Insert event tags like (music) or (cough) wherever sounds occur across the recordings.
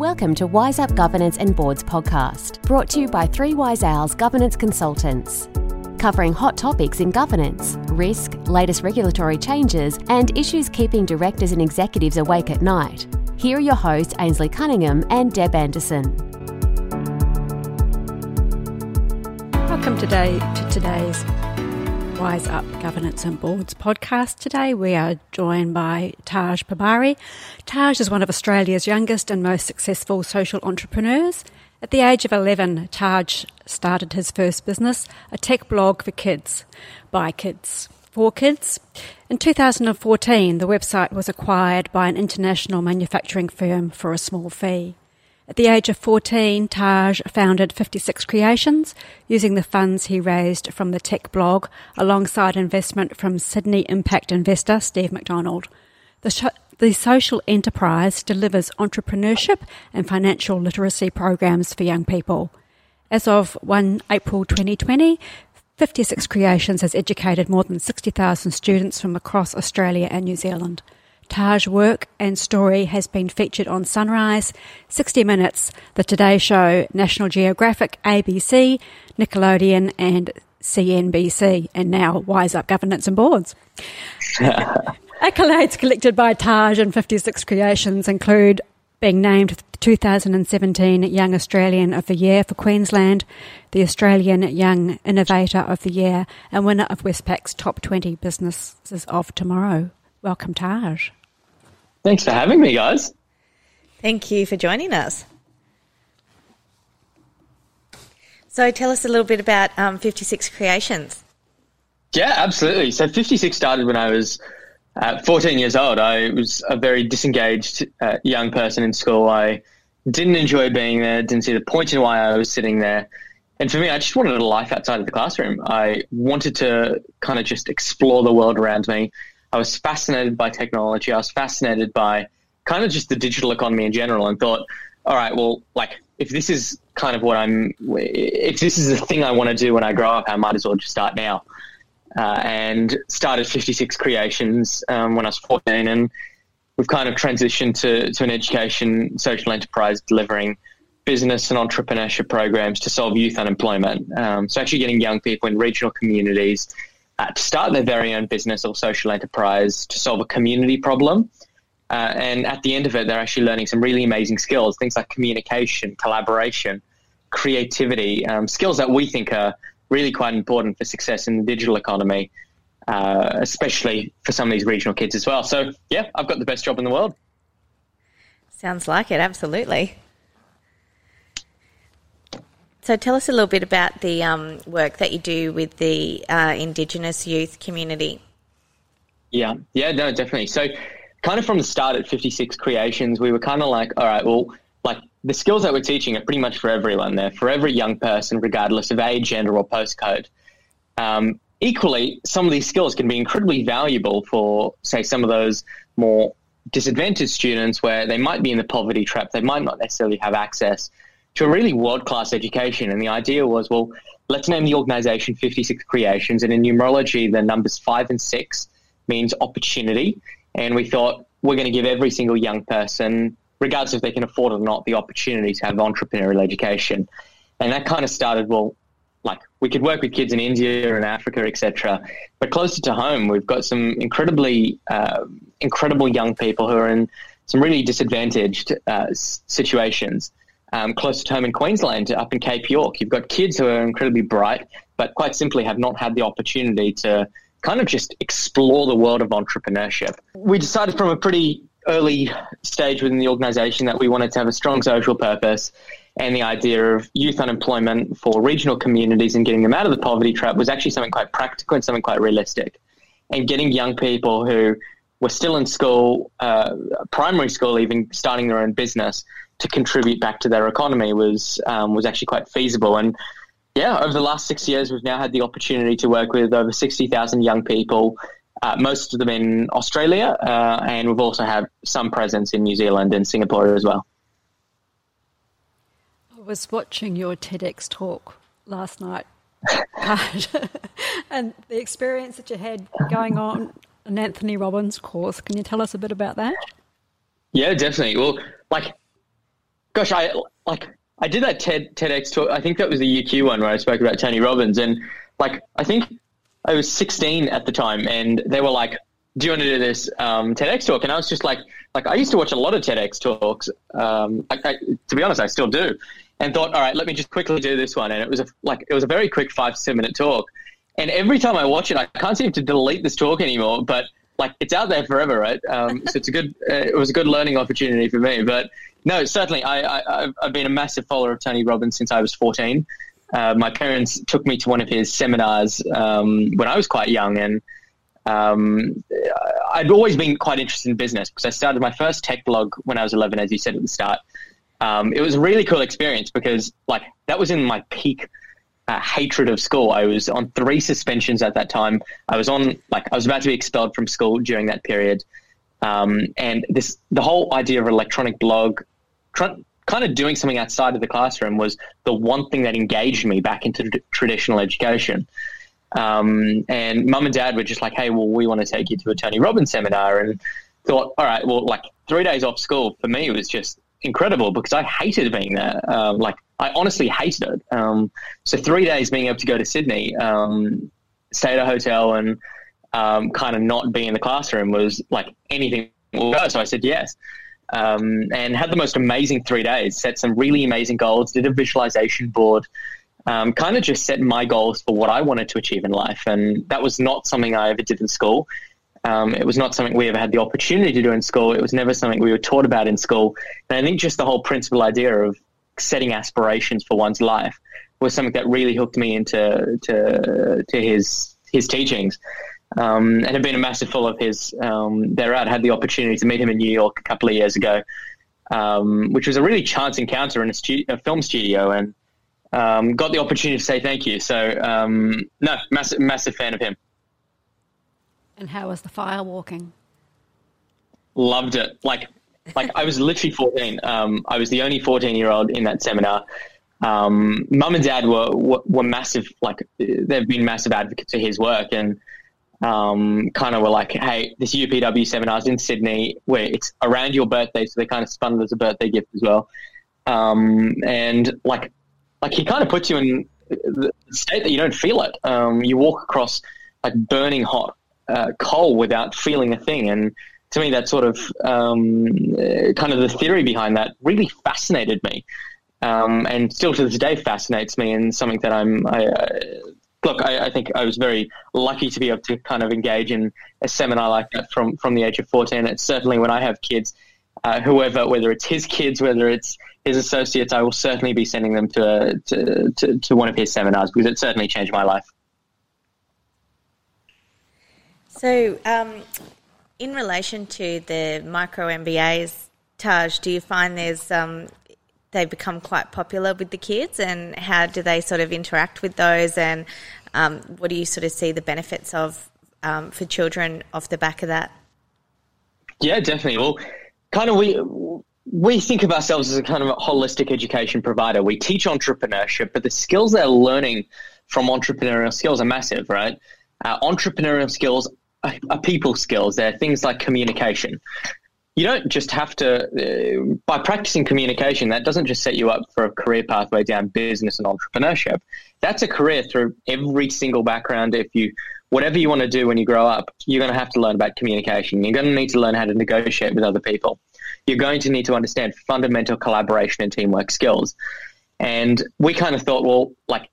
Welcome to Wise Up Governance and Boards podcast, brought to you by Three Wise Owls Governance Consultants. Covering hot topics in governance, risk, latest regulatory changes, and issues keeping directors and executives awake at night. Here are your hosts, Ainslie Cunningham and Deb Anderson. Welcome today to today's Wise Up Governance and Boards podcast. Today we are joined by Taj Pabari. Taj is one of Australia's youngest and most successful social entrepreneurs. At the age of 11, Taj started his first business, a tech blog for kids, by kids, for kids. In 2014, the website was acquired by an international manufacturing firm for a small fee. At the age of 14, Taj founded 56 Creations using the funds he raised from the tech blog alongside investment from Sydney impact investor Steve McDonald. The, sh- the social enterprise delivers entrepreneurship and financial literacy programs for young people. As of 1 April 2020, 56 Creations has educated more than 60,000 students from across Australia and New Zealand. Taj work and story has been featured on Sunrise, 60 Minutes, The Today Show, National Geographic, ABC, Nickelodeon, and CNBC, and now Wise Up Governance and Boards. (laughs) Accolades collected by Taj and 56 Creations include being named the 2017 Young Australian of the Year for Queensland, the Australian Young Innovator of the Year, and winner of Westpac's Top 20 Businesses of Tomorrow. Welcome, Taj. Thanks for having me, guys. Thank you for joining us. So, tell us a little bit about um, 56 Creations. Yeah, absolutely. So, 56 started when I was uh, 14 years old. I was a very disengaged uh, young person in school. I didn't enjoy being there, didn't see the point in why I was sitting there. And for me, I just wanted a life outside of the classroom. I wanted to kind of just explore the world around me. I was fascinated by technology. I was fascinated by kind of just the digital economy in general and thought, all right, well, like if this is kind of what I'm, if this is the thing I want to do when I grow up, I might as well just start now. Uh, and started 56 Creations um, when I was 14, and we've kind of transitioned to, to an education social enterprise delivering business and entrepreneurship programs to solve youth unemployment. Um, so actually getting young people in regional communities to start their very own business or social enterprise to solve a community problem. Uh, and at the end of it, they're actually learning some really amazing skills, things like communication, collaboration, creativity, um, skills that we think are really quite important for success in the digital economy, uh, especially for some of these regional kids as well. So, yeah, I've got the best job in the world. Sounds like it, absolutely. So tell us a little bit about the um, work that you do with the uh, Indigenous youth community. Yeah, yeah, no, definitely. So, kind of from the start at 56 Creations, we were kind of like, all right, well, like the skills that we're teaching are pretty much for everyone there, for every young person, regardless of age, gender, or postcode. Um, equally, some of these skills can be incredibly valuable for, say, some of those more disadvantaged students where they might be in the poverty trap, they might not necessarily have access to a really world class education. And the idea was, well, let's name the organization 56 Creations. And in numerology, the numbers five and six means opportunity. And we thought we're going to give every single young person, regardless if they can afford it or not, the opportunity to have entrepreneurial education. And that kind of started, well, like we could work with kids in India and Africa, etc. But closer to home, we've got some incredibly, uh, incredible young people who are in some really disadvantaged uh, situations um, close to home in Queensland, up in Cape York. You've got kids who are incredibly bright, but quite simply have not had the opportunity to kind of just explore the world of entrepreneurship. We decided from a pretty early stage within the organisation that we wanted to have a strong social purpose. And the idea of youth unemployment for regional communities and getting them out of the poverty trap was actually something quite practical and something quite realistic. And getting young people who were still in school, uh, primary school, even starting their own business, to contribute back to their economy was um, was actually quite feasible. And yeah, over the last six years, we've now had the opportunity to work with over sixty thousand young people, uh, most of them in Australia, uh, and we've also had some presence in New Zealand and Singapore as well. I was watching your TEDx talk last night. (laughs) and the experience that you had going on an Anthony Robbins course. Can you tell us a bit about that? Yeah, definitely. Well, like gosh, I like I did that TED TEDx talk. I think that was the UQ one where I spoke about Tony Robbins, and like I think I was 16 at the time, and they were like, "Do you want to do this um, TEDx talk?" And I was just like, "Like I used to watch a lot of TEDx talks. Um, I, I, to be honest, I still do." And thought, "All right, let me just quickly do this one." And it was a, like it was a very quick five to seven minute talk. And every time I watch it, I can't seem to delete this talk anymore. But like it's out there forever, right? Um, so it's a good. Uh, it was a good learning opportunity for me. But no, certainly, I, I have been a massive follower of Tony Robbins since I was 14. Uh, my parents took me to one of his seminars um, when I was quite young, and um, I'd always been quite interested in business because I started my first tech blog when I was 11, as you said at the start. Um, it was a really cool experience because, like, that was in my peak uh, hatred of school. I was on three suspensions at that time. I was on, like, I was about to be expelled from school during that period. Um, and this, the whole idea of electronic blog, kind of doing something outside of the classroom was the one thing that engaged me back into traditional education. Um, and mum and dad were just like, hey, well, we want to take you to a Tony Robbins seminar. And thought, all right, well, like three days off school for me was just incredible because I hated being there. Um, like, I honestly hated it. Um, so, three days being able to go to Sydney, um, stay at a hotel, and um, kind of not be in the classroom was like anything. So, I said yes. Um, and had the most amazing three days, set some really amazing goals, did a visualization board, um, kind of just set my goals for what I wanted to achieve in life. And that was not something I ever did in school. Um, it was not something we ever had the opportunity to do in school. It was never something we were taught about in school. And I think just the whole principal idea of setting aspirations for one's life was something that really hooked me into to, to his his teachings. Um, and have been a massive follower of his um, thereout. Had the opportunity to meet him in New York a couple of years ago, um, which was a really chance encounter in a, stu- a film studio, and um, got the opportunity to say thank you. So, um, no, massive, massive fan of him. And how was the fire walking? Loved it. Like, like I was literally 14. Um, I was the only 14 year old in that seminar. Um, Mum and dad were, were, were massive, like they've been massive advocates for his work and, um, kind of were like, Hey, this UPW seminar is in Sydney where it's around your birthday. So they kind of spun it as a birthday gift as well. Um, and like like he kind of puts you in the state that you don't feel it. Um, you walk across like burning hot uh, coal without feeling a thing, and to me, that sort of um, uh, kind of the theory behind that really fascinated me, um, and still to this day fascinates me, and something that I'm. I, look, I, I, think I was very lucky to be able to kind of engage in a seminar like that from from the age of fourteen. It's certainly when I have kids, uh, whoever, whether it's his kids, whether it's his associates, I will certainly be sending them to, to, to, to one of his seminars because it certainly changed my life. So, um, in relation to the micro MBAs, Taj, do you find there's um, they've become quite popular with the kids, and how do they sort of interact with those, and um, what do you sort of see the benefits of um, for children off the back of that? Yeah, definitely. Well, kind of we we think of ourselves as a kind of a holistic education provider. We teach entrepreneurship, but the skills they're learning from entrepreneurial skills are massive, right? Uh, entrepreneurial skills are, are, people skills. They're things like communication. You don't just have to, uh, by practicing communication, that doesn't just set you up for a career pathway down business and entrepreneurship. That's a career through every single background. If you, whatever you want to do when you grow up, you're going to have to learn about communication. You're going to need to learn how to negotiate with other people you're going to need to understand fundamental collaboration and teamwork skills. And we kind of thought, well, like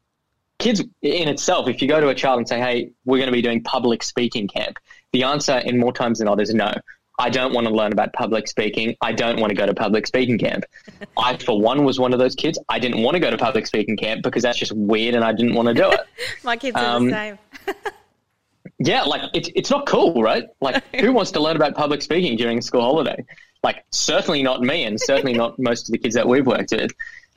kids in itself, if you go to a child and say, hey, we're going to be doing public speaking camp, the answer in more times than not is no. I don't want to learn about public speaking. I don't want to go to public speaking camp. (laughs) I, for one, was one of those kids. I didn't want to go to public speaking camp because that's just weird and I didn't want to do it. (laughs) My kids are um, the same. (laughs) yeah, like it's it's not cool, right? Like who wants to learn about public speaking during a school holiday? Like certainly not me, and certainly not most of the kids that we've worked with.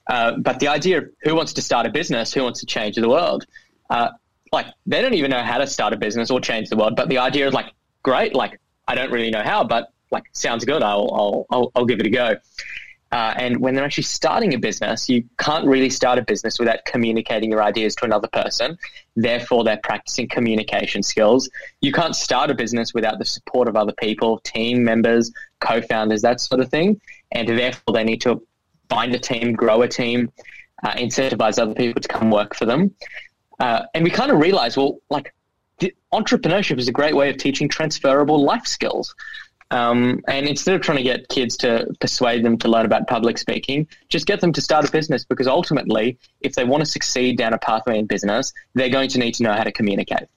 Uh, but the idea of who wants to start a business, who wants to change the world, uh, like they don't even know how to start a business or change the world. But the idea is like great, like I don't really know how, but like sounds good. I'll I'll I'll, I'll give it a go. Uh, and when they're actually starting a business, you can't really start a business without communicating your ideas to another person. Therefore, they're practicing communication skills. You can't start a business without the support of other people, team members, co founders, that sort of thing. And therefore, they need to find a team, grow a team, uh, incentivize other people to come work for them. Uh, and we kind of realize, well, like entrepreneurship is a great way of teaching transferable life skills. Um, and instead of trying to get kids to persuade them to learn about public speaking, just get them to start a business because ultimately, if they want to succeed down a pathway in business, they're going to need to know how to communicate.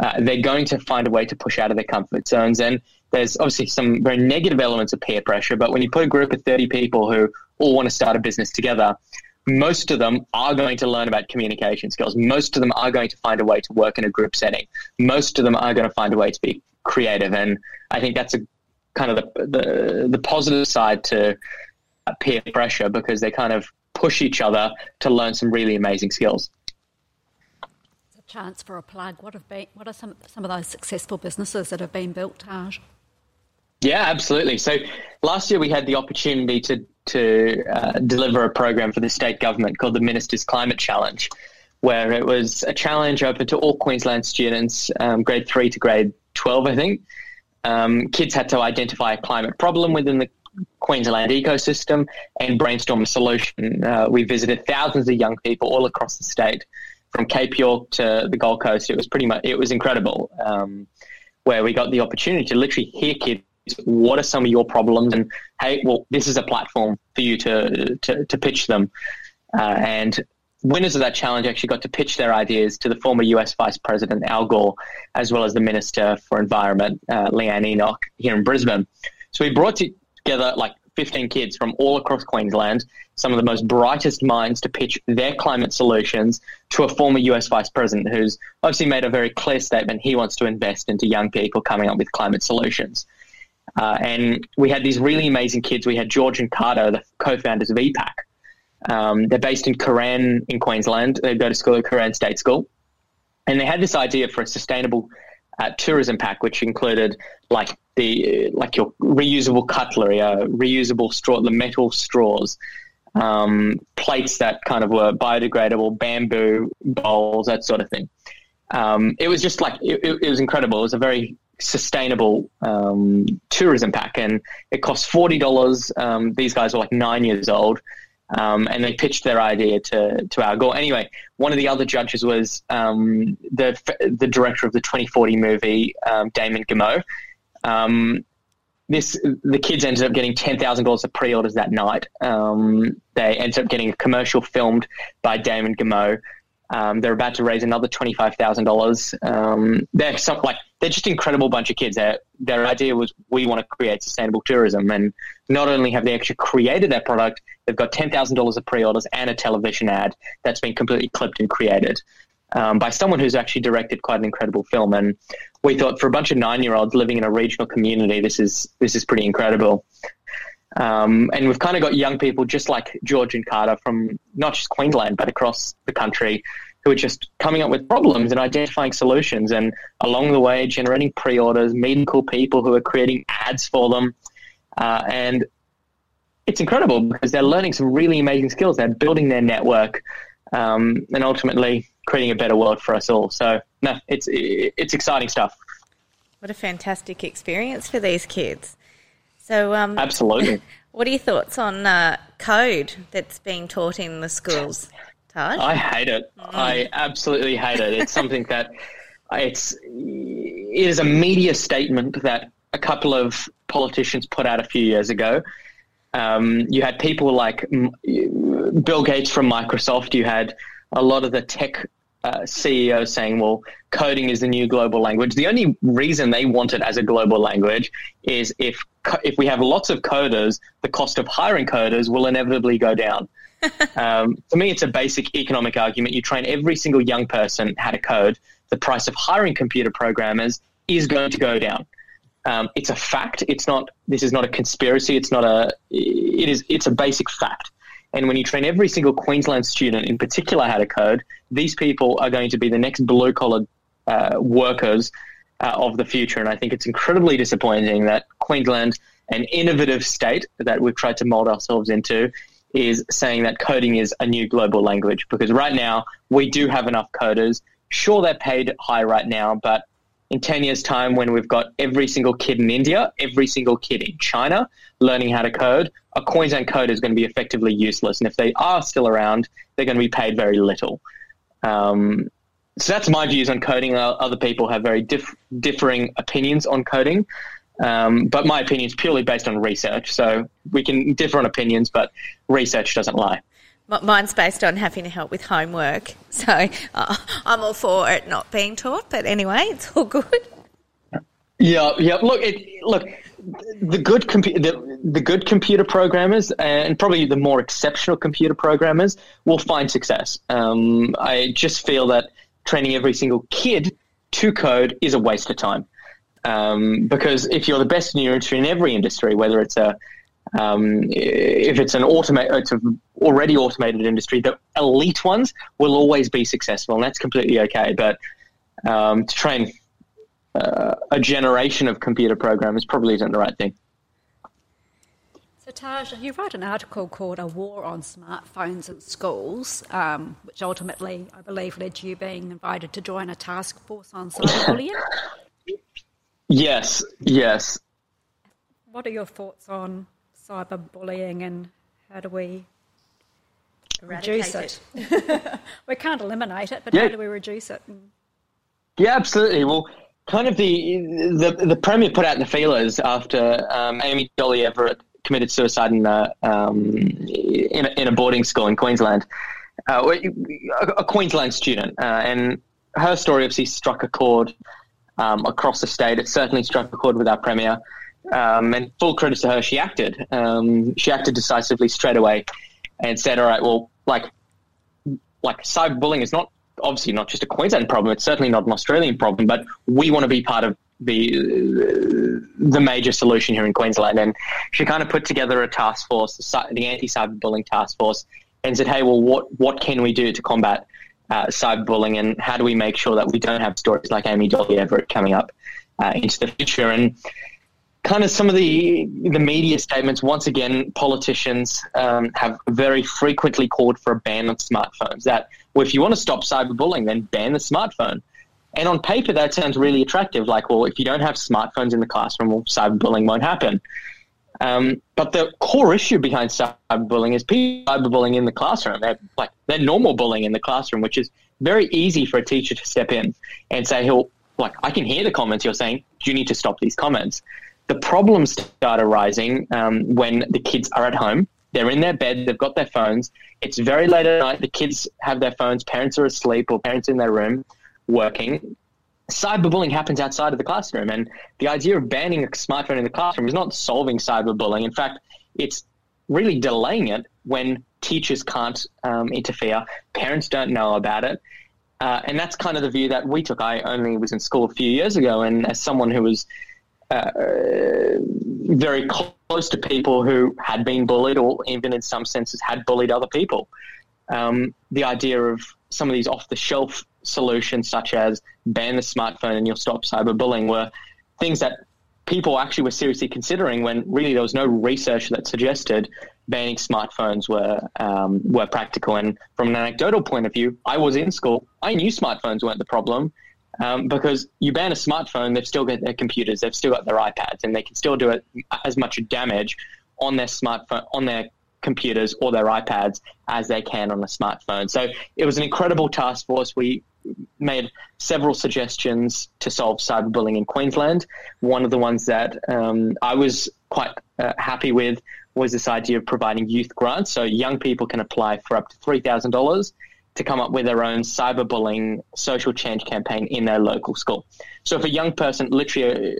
Uh, they're going to find a way to push out of their comfort zones. And there's obviously some very negative elements of peer pressure, but when you put a group of 30 people who all want to start a business together, most of them are going to learn about communication skills. Most of them are going to find a way to work in a group setting. Most of them are going to find a way to be creative. And I think that's a kind of the, the, the positive side to uh, peer pressure because they kind of push each other to learn some really amazing skills. A chance for a plug. What have been, what are some some of those successful businesses that have been built, Taj? Yeah, absolutely. So last year we had the opportunity to to uh, deliver a program for the state government called the Minister's Climate Challenge, where it was a challenge open to all Queensland students, um, grade three to grade twelve, I think, um, kids had to identify a climate problem within the Queensland ecosystem and brainstorm a solution. Uh, we visited thousands of young people all across the state, from Cape York to the Gold Coast. It was pretty much it was incredible, um, where we got the opportunity to literally hear kids. What are some of your problems? And hey, well, this is a platform for you to to, to pitch them. Uh, and winners of that challenge actually got to pitch their ideas to the former US Vice President Al Gore, as well as the Minister for Environment, uh, Leeanne Enoch, here in Brisbane. So we brought together like 15 kids from all across Queensland, some of the most brightest minds to pitch their climate solutions to a former US Vice President who's obviously made a very clear statement he wants to invest into young people coming up with climate solutions. Uh, and we had these really amazing kids. We had George and Carter, the co founders of EPAC um, they're based in Curran in Queensland. They go to school at Curran State School. And they had this idea for a sustainable uh, tourism pack, which included like the like your reusable cutlery, uh, reusable straw, the metal straws, um, plates that kind of were biodegradable, bamboo bowls, that sort of thing. Um, it was just like it, it, was incredible. It was a very sustainable um, tourism pack, and it cost forty dollars. Um, these guys were like nine years old, um, and they pitched their idea to to Al Gore. Anyway, one of the other judges was um, the the director of the 2040 movie, um, Damon Gameau. Um, this the kids ended up getting ten thousand dollars of pre-orders that night. They ended up getting a commercial filmed by Damon Gameau. Um, they're about to raise another twenty five thousand dollars. They're some, like they're just incredible bunch of kids. Their their idea was we want to create sustainable tourism, and not only have they actually created that product, they've got ten thousand dollars of pre-orders and a television ad that's been completely clipped and created um, by someone who's actually directed quite an incredible film. And we thought for a bunch of nine-year-olds living in a regional community, this is this is pretty incredible. Um, and we've kind of got young people just like George and Carter from not just Queensland but across the country who are just coming up with problems and identifying solutions and along the way generating pre-orders, meeting cool people who are creating ads for them. Uh, and it's incredible because they're learning some really amazing skills. They're building their network um, and ultimately creating a better world for us all. So, no, it's, it's exciting stuff. What a fantastic experience for these kids. So, um, absolutely. (laughs) What are your thoughts on uh, code that's being taught in the schools? Taj? I hate it. Mm. I absolutely hate it. It's something that (laughs) it's it is a media statement that a couple of politicians put out a few years ago. Um, you had people like Bill Gates from Microsoft. You had a lot of the tech uh, CEOs saying, "Well, coding is the new global language." The only reason they want it as a global language is if if we have lots of coders, the cost of hiring coders will inevitably go down (laughs) um, for me, it's a basic economic argument. You train every single young person how to code. The price of hiring computer programmers is going to go down. Um, it's a fact. It's not. This is not a conspiracy. It's not a. It is. It's a basic fact. And when you train every single Queensland student, in particular, how to code, these people are going to be the next blue collar uh, workers uh, of the future. And I think it's incredibly disappointing that Queensland, an innovative state that we've tried to mold ourselves into, is saying that coding is a new global language because right now we do have enough coders. Sure, they're paid high right now, but in 10 years' time, when we've got every single kid in India, every single kid in China learning how to code, a Queensland coder is going to be effectively useless. And if they are still around, they're going to be paid very little. Um, so that's my views on coding. Other people have very diff- differing opinions on coding. Um, but my opinion is purely based on research. So we can differ on opinions, but research doesn't lie. Mine's based on having to help with homework. (laughs) So uh, I'm all for it not being taught. But anyway, it's all good. Yeah, yeah. Look, it, look. The good compu- the, the good computer programmers and probably the more exceptional computer programmers will find success. Um, I just feel that training every single kid to code is a waste of time. Um, because if you're the best in your industry in every industry, whether it's a um, if it's an automate, it's an already automated industry, the elite ones will always be successful, and that's completely okay. But um, to train uh, a generation of computer programmers probably isn't the right thing. So, Taj, you wrote an article called A War on Smartphones in Schools, um, which ultimately, I believe, led to you being invited to join a task force on cyberbullying. (laughs) yes, yes. What are your thoughts on cyberbullying and how do we reduce it? it. (laughs) we can't eliminate it, but yeah. how do we reduce it? Yeah, absolutely. Well, kind of the the, the Premier put out the feelers after um, Amy Dolly Everett committed suicide in a, um, in, a, in a boarding school in Queensland. Uh, a, a, Queensland student, uh, and her story obviously struck a chord um, across the state. It certainly struck a chord with our premier. Um, and full credit to her, she acted. Um, she acted decisively straight away, and said, "All right, well, like, like cyberbullying is not obviously not just a Queensland problem. It's certainly not an Australian problem, but we want to be part of the the major solution here in Queensland. And she kind of put together a task force, the anti cyberbullying task force, and said, "Hey, well, what what can we do to combat uh, cyberbullying, and how do we make sure that we don't have stories like Amy Dolly Everett coming up uh, into the future?" And kind of some of the the media statements. Once again, politicians um, have very frequently called for a ban on smartphones. That well, if you want to stop cyberbullying, then ban the smartphone. And on paper, that sounds really attractive. Like, well, if you don't have smartphones in the classroom, well, cyberbullying won't happen. Um, but the core issue behind cyberbullying is people cyberbullying in the classroom. They're like they're normal bullying in the classroom, which is very easy for a teacher to step in and say, "He'll like I can hear the comments you're saying. You need to stop these comments?" The problems start arising um, when the kids are at home. They're in their bed. They've got their phones. It's very late at night. The kids have their phones. Parents are asleep or parents in their room working, cyberbullying happens outside of the classroom. And the idea of banning a smartphone in the classroom is not solving cyberbullying. In fact, it's really delaying it when teachers can't um, interfere, parents don't know about it. Uh, and that's kind of the view that we took. I only was in school a few years ago, and as someone who was uh, very close to people who had been bullied, or even in some senses had bullied other people, um, the idea of some of these off the shelf solutions such as ban the smartphone and you'll stop cyberbullying were things that people actually were seriously considering when really there was no research that suggested banning smartphones were um, were practical. And from an anecdotal point of view, I was in school. I knew smartphones weren't the problem um, because you ban a smartphone, they've still got their computers, they've still got their iPads, and they can still do it as much damage on their smartphone on their computers or their iPads as they can on a smartphone. So it was an incredible task force. We made several suggestions to solve cyberbullying in Queensland. One of the ones that um, I was quite uh, happy with was this idea of providing youth grants. So young people can apply for up to $3,000 to come up with their own cyberbullying social change campaign in their local school. So if a young person, literally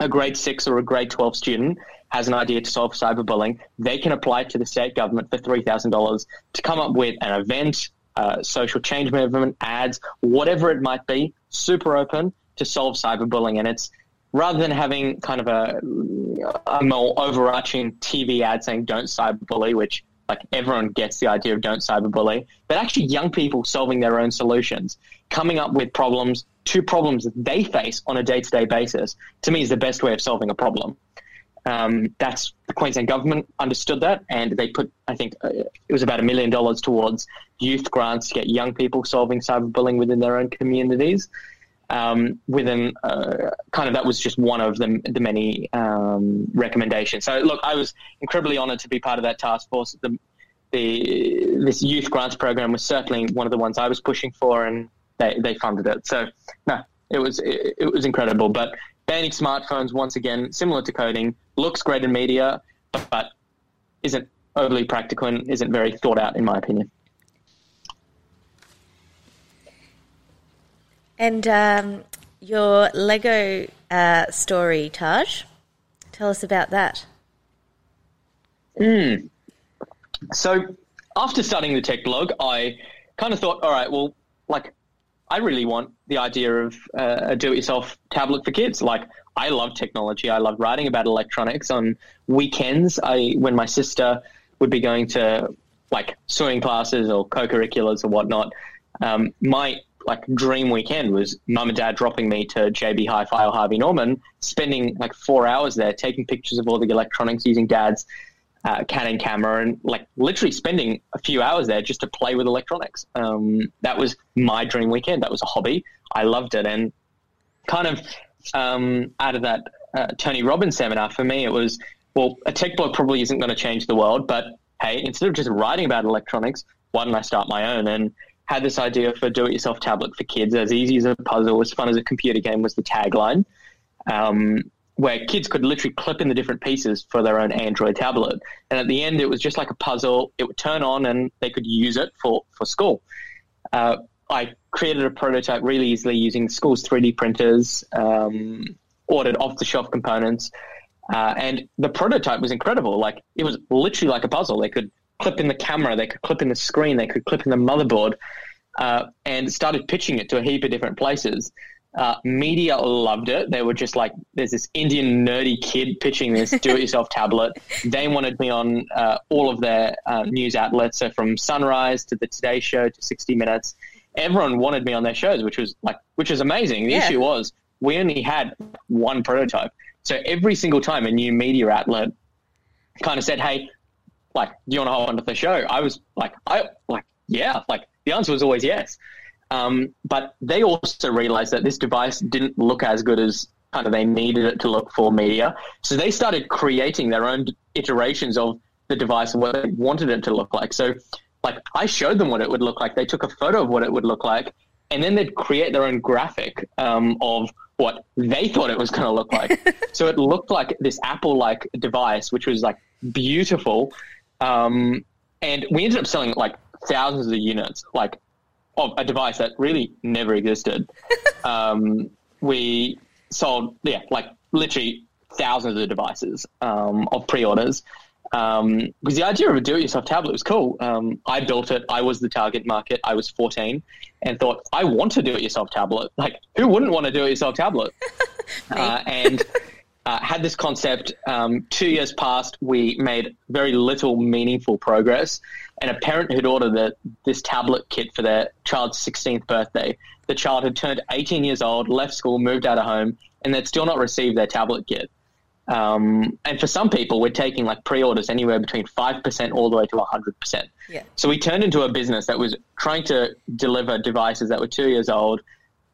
a, a grade six or a grade 12 student, has an idea to solve cyberbullying, they can apply to the state government for $3,000 to come up with an event, uh, social change movement, ads, whatever it might be, super open to solve cyberbullying. And it's rather than having kind of a, a more overarching TV ad saying don't cyberbully, which like everyone gets the idea of don't cyberbully, but actually young people solving their own solutions, coming up with problems, two problems that they face on a day to day basis, to me is the best way of solving a problem. Um, that's the Queensland government understood that, and they put, I think, uh, it was about a million dollars towards youth grants to get young people solving cyberbullying within their own communities. Um, within uh, kind of that was just one of the, the many um, recommendations. So look, I was incredibly honoured to be part of that task force. The, the this youth grants program was certainly one of the ones I was pushing for, and they, they funded it. So no, it was it, it was incredible. But banning smartphones once again, similar to coding, looks great in media, but, but isn't overly practical and isn't very thought out, in my opinion. And um, your Lego uh, story, Taj, tell us about that. Mm. So, after starting the tech blog, I kind of thought, all right, well, like, I really want the idea of uh, a do-it-yourself tablet for kids. Like, I love technology. I love writing about electronics on weekends. I, when my sister would be going to like swimming classes or co-curriculars or whatnot, um, my like dream weekend was mum and dad dropping me to JB Hi-Fi or Harvey Norman, spending like four hours there, taking pictures of all the electronics using dad's uh, Canon camera, and like literally spending a few hours there just to play with electronics. Um, that was my dream weekend. That was a hobby. I loved it, and kind of um, out of that uh, Tony Robbins seminar for me, it was well, a tech blog probably isn't going to change the world, but hey, instead of just writing about electronics, why don't I start my own? And had this idea for do-it-yourself tablet for kids, as easy as a puzzle, as fun as a computer game was the tagline, um, where kids could literally clip in the different pieces for their own Android tablet. And at the end, it was just like a puzzle. It would turn on, and they could use it for for school. Uh, I created a prototype really easily using school's 3D printers, um, ordered off-the-shelf components, uh, and the prototype was incredible. Like it was literally like a puzzle. They could clip in the camera, they could clip in the screen, they could clip in the motherboard, uh, and started pitching it to a heap of different places. Uh, media loved it. They were just like, there's this Indian nerdy kid pitching this (laughs) do-it-yourself tablet. They wanted me on uh, all of their uh, news outlets, so from Sunrise to the Today Show to 60 Minutes. Everyone wanted me on their shows, which was like, which was amazing. The yeah. issue was we only had one prototype, so every single time a new media outlet kind of said, "Hey, like, do you want to hop onto the show? I was like, I like, yeah, like the answer was always yes. Um, but they also realized that this device didn't look as good as kind of they needed it to look for media. So they started creating their own iterations of the device and what they wanted it to look like. So, like, I showed them what it would look like. They took a photo of what it would look like, and then they'd create their own graphic um, of what they thought it was going to look like. (laughs) so it looked like this Apple-like device, which was like beautiful, um, and we ended up selling like thousands of units, like of a device that really never existed. (laughs) um, we sold, yeah, like literally thousands of devices um, of pre-orders. Um, because the idea of a do-it-yourself tablet was cool. Um, I built it. I was the target market. I was 14 and thought, I want to do-it-yourself tablet. Like, who wouldn't want to do-it-yourself tablet? (laughs) uh, and (laughs) uh, had this concept. Um, two years passed, we made very little meaningful progress. And a parent had ordered this tablet kit for their child's 16th birthday. The child had turned 18 years old, left school, moved out of home, and they'd still not received their tablet kit. Um, and for some people, we're taking like pre-orders anywhere between five percent all the way to hundred percent. Yeah. So we turned into a business that was trying to deliver devices that were two years old.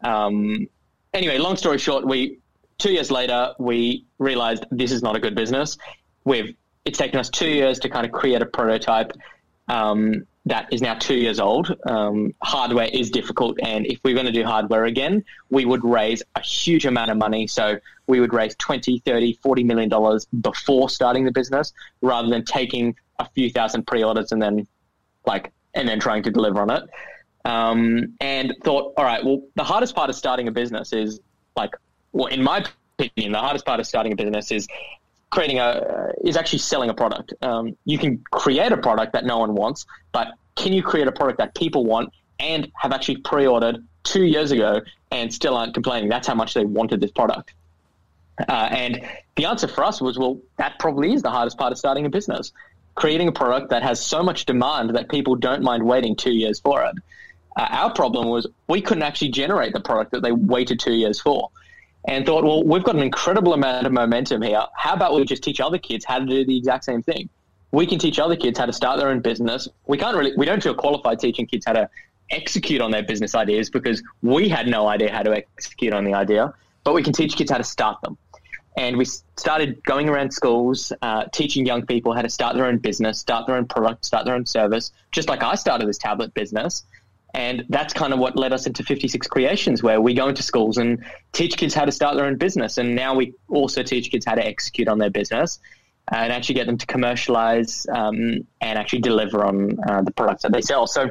Um, anyway, long story short, we two years later, we realized this is not a good business. We've it's taken us two years to kind of create a prototype um, that is now two years old. Um, hardware is difficult, and if we are going to do hardware again, we would raise a huge amount of money. So we would raise 20, 30, 40 million dollars before starting the business rather than taking a few thousand pre-orders and then like and then trying to deliver on it. Um, and thought, all right, well, the hardest part of starting a business is like well, in my opinion, the hardest part of starting a business is creating a uh, is actually selling a product. Um, you can create a product that no one wants, but can you create a product that people want and have actually pre-ordered two years ago and still aren't complaining? That's how much they wanted this product. Uh, and the answer for us was, well, that probably is the hardest part of starting a business. Creating a product that has so much demand that people don't mind waiting two years for it. Uh, our problem was we couldn't actually generate the product that they waited two years for and thought, well, we've got an incredible amount of momentum here. How about we just teach other kids how to do the exact same thing? We can teach other kids how to start their own business. We can't really, we don't feel qualified teaching kids how to execute on their business ideas because we had no idea how to execute on the idea, but we can teach kids how to start them. And we started going around schools, uh, teaching young people how to start their own business, start their own product, start their own service, just like I started this tablet business. And that's kind of what led us into 56 Creations, where we go into schools and teach kids how to start their own business. And now we also teach kids how to execute on their business and actually get them to commercialize um, and actually deliver on uh, the products that they sell. So,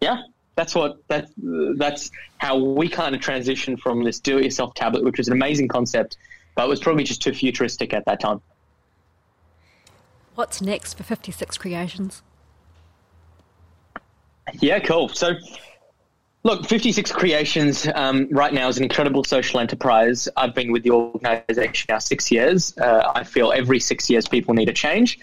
yeah, that's what that that's how we kind of transitioned from this do-it-yourself tablet, which was an amazing concept, but was probably just too futuristic at that time. What's next for 56 Creations? Yeah, cool. So, look, 56 Creations um, right now is an incredible social enterprise. I've been with the organization now six years. Uh, I feel every six years people need a change.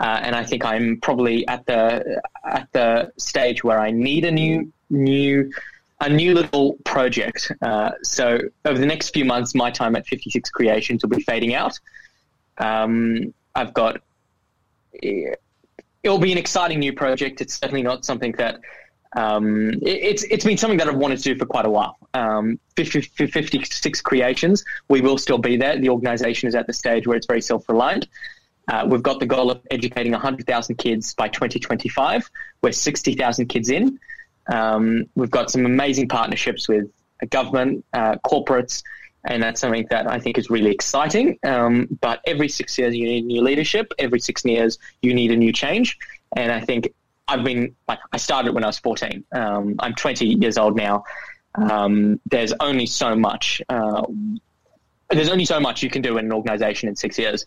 Uh, and I think I'm probably at the at the stage where I need a new new a new little project. Uh, so over the next few months, my time at 56 Creations will be fading out. Um, I've got it'll be an exciting new project. It's certainly not something that um, it, it's it's been something that I've wanted to do for quite a while. Um, 50, 56 creations, we will still be there. The organisation is at the stage where it's very self reliant. Uh, we've got the goal of educating 100,000 kids by 2025. We're 60,000 kids in. Um, we've got some amazing partnerships with government, uh, corporates, and that's something that I think is really exciting. Um, but every six years, you need new leadership. Every six years, you need a new change. And I think I've been like I started when I was 14. Um, I'm 20 years old now. Um, there's only so much. Uh, there's only so much you can do in an organization in six years.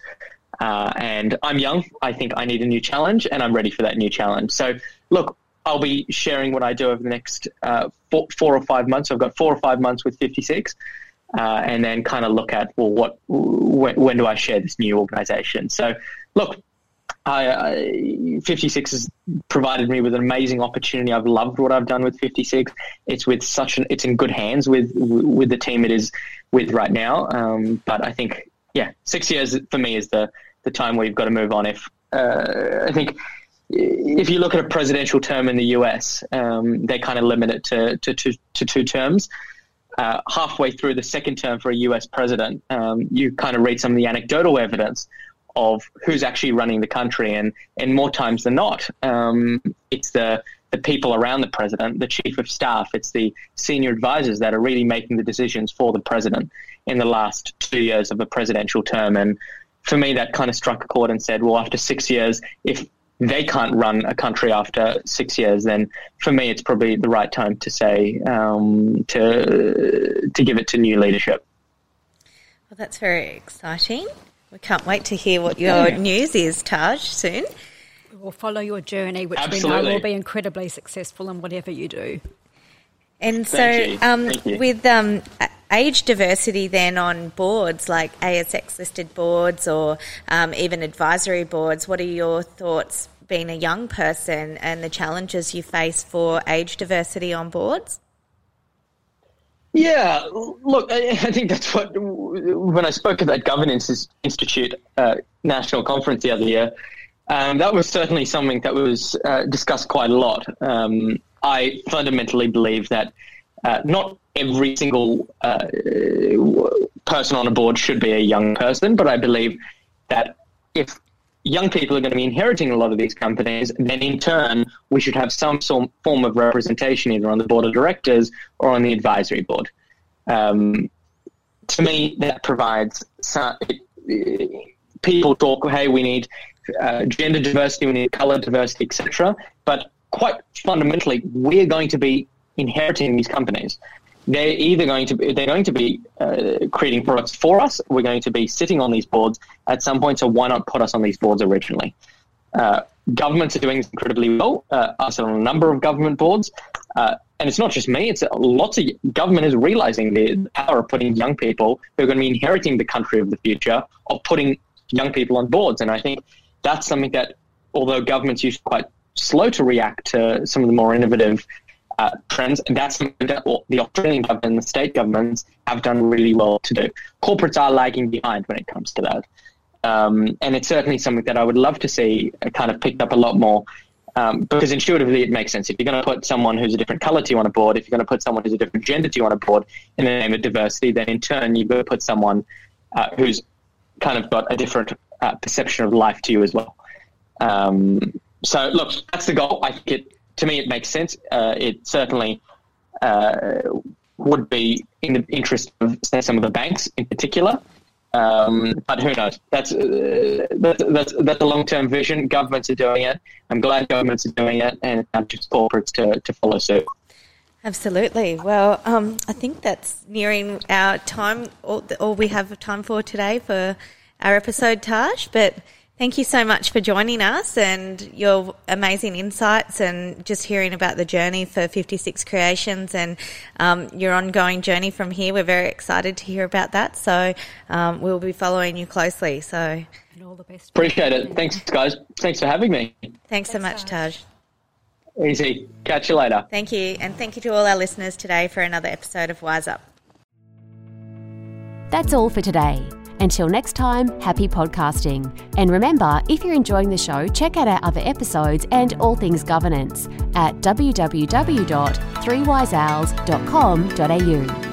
Uh, and I'm young. I think I need a new challenge, and I'm ready for that new challenge. So, look, I'll be sharing what I do over the next uh, four, four, or five months. I've got four or five months with 56 uh, and then kind of look at well, what when, when, do I share this new organization? So, look, I, I, 56 has provided me with an amazing opportunity. I've loved what I've done with 56. It's with such an it's in good hands with with the team it is with right now. Um, but I think yeah, six years for me is the the time where you've got to move on. If uh, I think if you look at a presidential term in the US, um, they kind of limit it to, to, to, to two terms uh, halfway through the second term for a US president, um, you kind of read some of the anecdotal evidence of who's actually running the country, and and more times than not, um, it's the the people around the president, the chief of staff, it's the senior advisors that are really making the decisions for the president in the last two years of a presidential term. And for me, that kind of struck a chord and said, well, after six years, if they can't run a country after six years, then for me, it's probably the right time to say um, to to give it to new leadership. Well, that's very exciting. We can't wait to hear what your yeah. news is, Taj, soon. We'll follow your journey, which Absolutely. we know will be incredibly successful in whatever you do. And so, um, with um, age diversity then on boards like ASX listed boards or um, even advisory boards, what are your thoughts being a young person and the challenges you face for age diversity on boards? Yeah, look, I, (laughs) think that's what, when I spoke at that Governance Institute uh, national conference the other year, um, that was certainly something that was uh, discussed quite a lot. Um, I fundamentally believe that uh, not every single uh, person on a board should be a young person, but I believe that if young people are going to be inheriting a lot of these companies, then in turn, we should have some form of representation either on the board of directors or on the advisory board. Um, to me, that provides some, people talk, hey, we need uh, gender diversity, we need color diversity, etc. But quite fundamentally, we're going to be inheriting these companies. They're either going to be, they're going to be uh, creating products for us. We're going to be sitting on these boards at some point. So why not put us on these boards originally? Uh, governments are doing incredibly well. Uh, us on a number of government boards, uh, and it's not just me. It's lots of government is realizing the power of putting young people who are going to be inheriting the country of the future of putting young people on boards. And I think that's something that, although governments usually quite slow to react to some of the more innovative uh, trends, and that's that the Australian government and the state governments have done really well to do. Corporates are lagging behind when it comes to that. Um, and it's certainly something that I would love to see kind of picked up a lot more Um, because intuitively it makes sense. If you're going to put someone who's a different color to you on a board, if you're going to put someone who's a different gender to you on a board in the name of diversity, then in turn you've got to put someone uh, who's kind of got a different uh, perception of life to you as well. Um, so look, that's the goal. I think it, to me, it makes sense. Uh, it certainly uh, would be in the interest of say some of the banks in particular. Um, but who knows? That's uh, that's, that's, that's a long term vision. Governments are doing it. I'm glad governments are doing it, and I'm just corporates to, to follow suit. Absolutely. Well, um, I think that's nearing our time, all, all we have time for today for our episode, Taj. But Thank you so much for joining us and your amazing insights and just hearing about the journey for Fiftysix Creations and um, your ongoing journey from here. We're very excited to hear about that. So um, we'll be following you closely. So and all the best. Appreciate it. Thanks, guys. Thanks for having me. Thanks, Thanks so much, Taj. Easy. Catch you later. Thank you. And thank you to all our listeners today for another episode of YS Up. That's all for today. Until next time, happy podcasting. And remember, if you're enjoying the show, check out our other episodes and all things governance at www.threewiseowls.com.au.